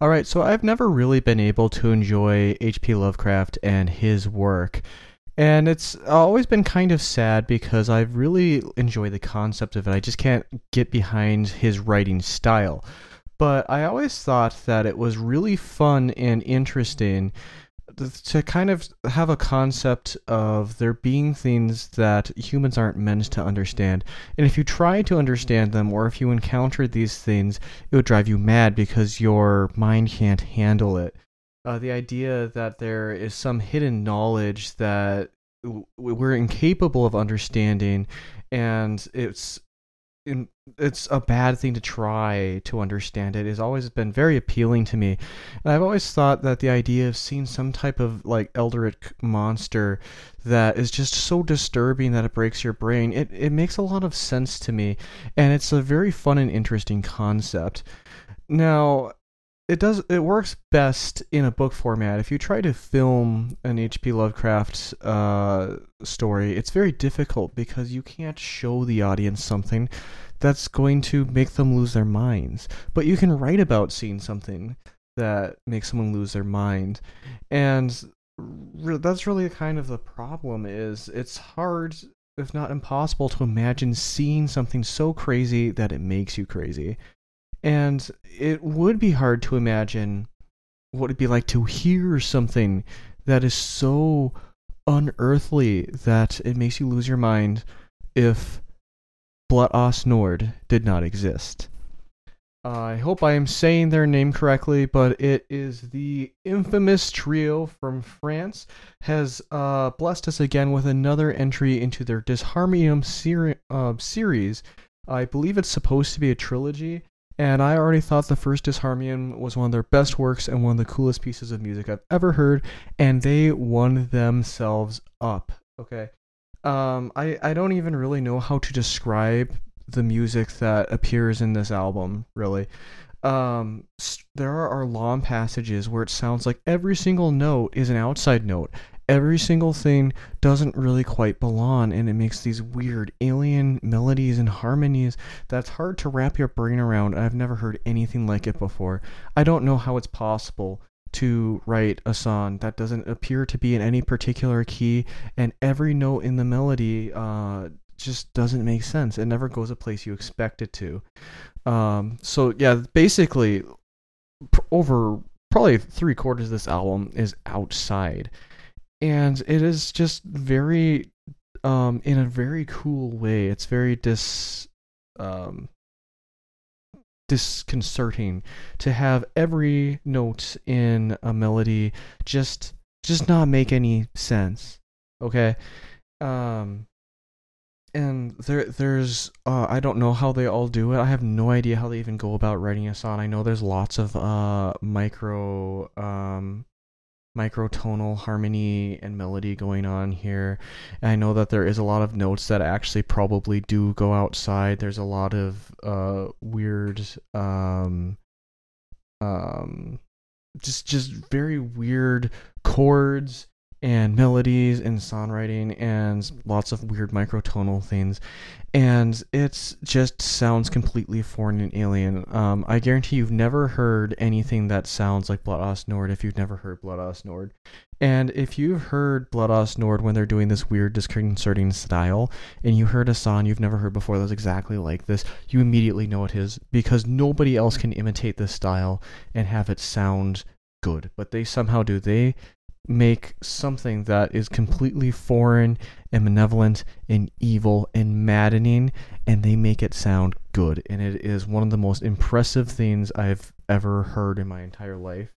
All right, so I've never really been able to enjoy H.P. Lovecraft and his work. And it's always been kind of sad because I really enjoy the concept of it. I just can't get behind his writing style. But I always thought that it was really fun and interesting to kind of have a concept of there being things that humans aren't meant to understand. And if you try to understand them or if you encounter these things, it would drive you mad because your mind can't handle it. Uh, the idea that there is some hidden knowledge that we're incapable of understanding and it's it's a bad thing to try to understand it. Has always been very appealing to me. And i've always thought that the idea of seeing some type of like eldritch monster that is just so disturbing that it breaks your brain it, it makes a lot of sense to me. And it's a very fun and interesting concept. Now it does it works best in a book format. If you try to film an H.P. Lovecraft uh, story, it's very difficult because you can't show the audience something that's going to make them lose their minds. But you can write about seeing something that makes someone lose their mind, and re- that's really the kind of the problem. Is it's hard, if not impossible, to imagine seeing something so crazy that it makes you crazy. And it would be hard to imagine what it'd be like to hear something that is so unearthly that it makes you lose your mind if Blood Nord did not exist. I hope I am saying their name correctly, but it is the infamous trio from France has uh, blessed us again with another entry into their Disharmonium uh, series. I believe it's supposed to be a trilogy, and I already thought the first Disharmonium was one of their best works and one of the coolest pieces of music I've ever heard, and they won themselves up. Okay. Um, I, I don't even really know how to describe the music that appears in this album, really. Um, there are long passages where it sounds like every single note is an outside note, every single thing doesn't really quite belong and it makes these weird alien melodies and harmonies that's hard to wrap your brain around. I've never heard anything like it before. I don't know how it's possible to write a song that doesn't appear to be in any particular key and every note in the melody uh, just doesn't make sense. It never goes a place you expect it to. Um, so yeah, basically over probably three quarters of this album is outside and it is just very um in a very cool way it's very dis um disconcerting to have every note in a melody just just not make any sense okay um and there there's uh, I don't know how they all do it. I have no idea how they even go about writing a song. I know there's lots of uh micro um microtonal harmony and melody going on here. And I know that there is a lot of notes that actually probably do go outside. There's a lot of uh, weird um, um, just just very weird chords and melodies and songwriting and lots of weird microtonal things. And it just sounds completely foreign and alien. Um, i guarantee you've never heard anything that sounds like blood nord if you've never heard blood nord. And if you've heard blood nord when they're doing this weird disconcerting style and you heard a song you've never heard before that's exactly like this you immediately know it is because nobody else can imitate this style and have it sound good. But they somehow do. They make something that is completely foreign and malevolent and evil and maddening and they make it sound good and it is one of the most impressive things I've ever heard in my entire life.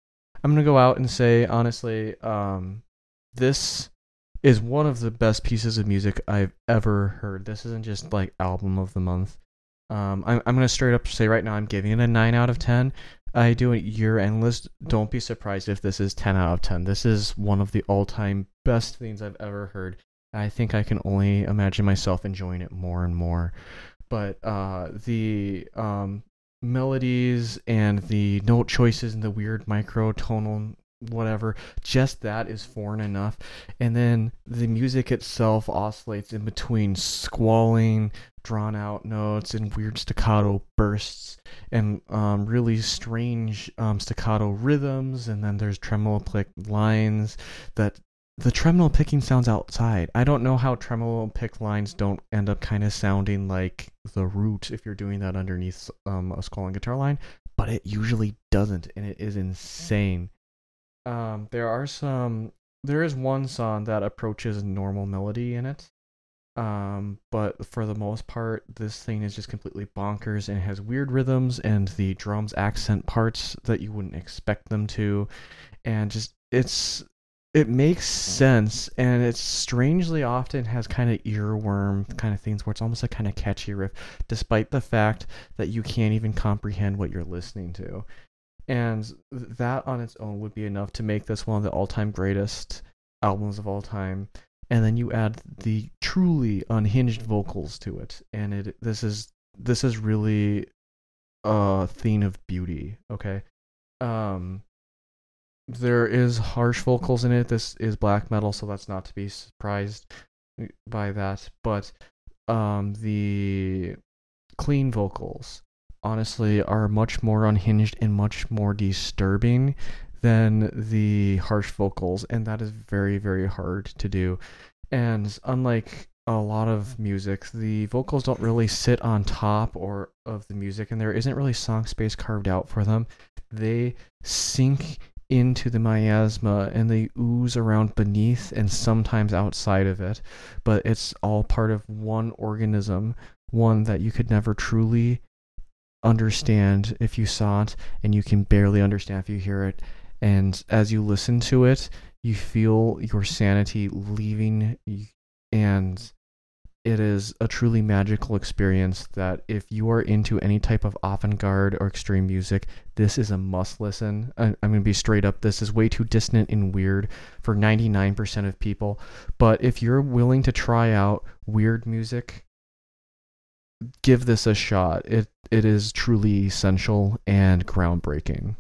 I'm going to go out and say honestly um, this is one of the best pieces of music I've ever heard. This isn't just like album of the month. Um, I'm, I'm going to straight up say right now I'm giving it a 9 out of 10 I do a year end list, don't be surprised if this is 10 out of 10. This is one of the all time best things I've ever heard. I think I can only imagine myself enjoying it more and more. But uh, the um, melodies and the note choices and the weird microtonal whatever just that is foreign enough and then the music itself oscillates in between squalling drawn out notes and weird staccato bursts and um, really strange um, staccato rhythms. And then there's tremolo pick lines that the tremolo picking sounds outside. I don't know how tremolo pick lines don't end up kind of sounding like the root if you're doing that underneath um, a skull and guitar line, but it usually doesn't, and it is insane. Um, there are some. There is one song that approaches normal melody in it, um, but for the most part, this thing is just completely bonkers and has weird rhythms and the drums accent parts that you wouldn't expect them to, and just it's it makes sense and it strangely often has kind of earworm kind of things where it's almost a kind of catchy riff despite the fact that you can't even comprehend what you're listening to and that on its own would be enough to make this one of the all-time greatest albums of all time and then you add the truly unhinged vocals to it and it this is this is really a theme of beauty okay um there is harsh vocals in it. This is black metal, so that's not to be surprised by that. But um, the clean vocals, honestly, are much more unhinged and much more disturbing than the harsh vocals, and that is very, very hard to do. And unlike a lot of music, the vocals don't really sit on top or of the music, and there isn't really song space carved out for them. They sink into the miasma and they ooze around beneath and sometimes outside of it, but it's all part of one organism, one that you could never truly understand if you saw it, and you can barely understand if you hear it. And as you listen to it, you feel your sanity leaving, and it is a truly magical experience that if you are into any type of avant-garde or extreme music this is a must listen I, am going to be straight up this is way too distant and weird for 99% of people but if you're willing to try out weird music give this a shot. It it is truly essential and groundbreaking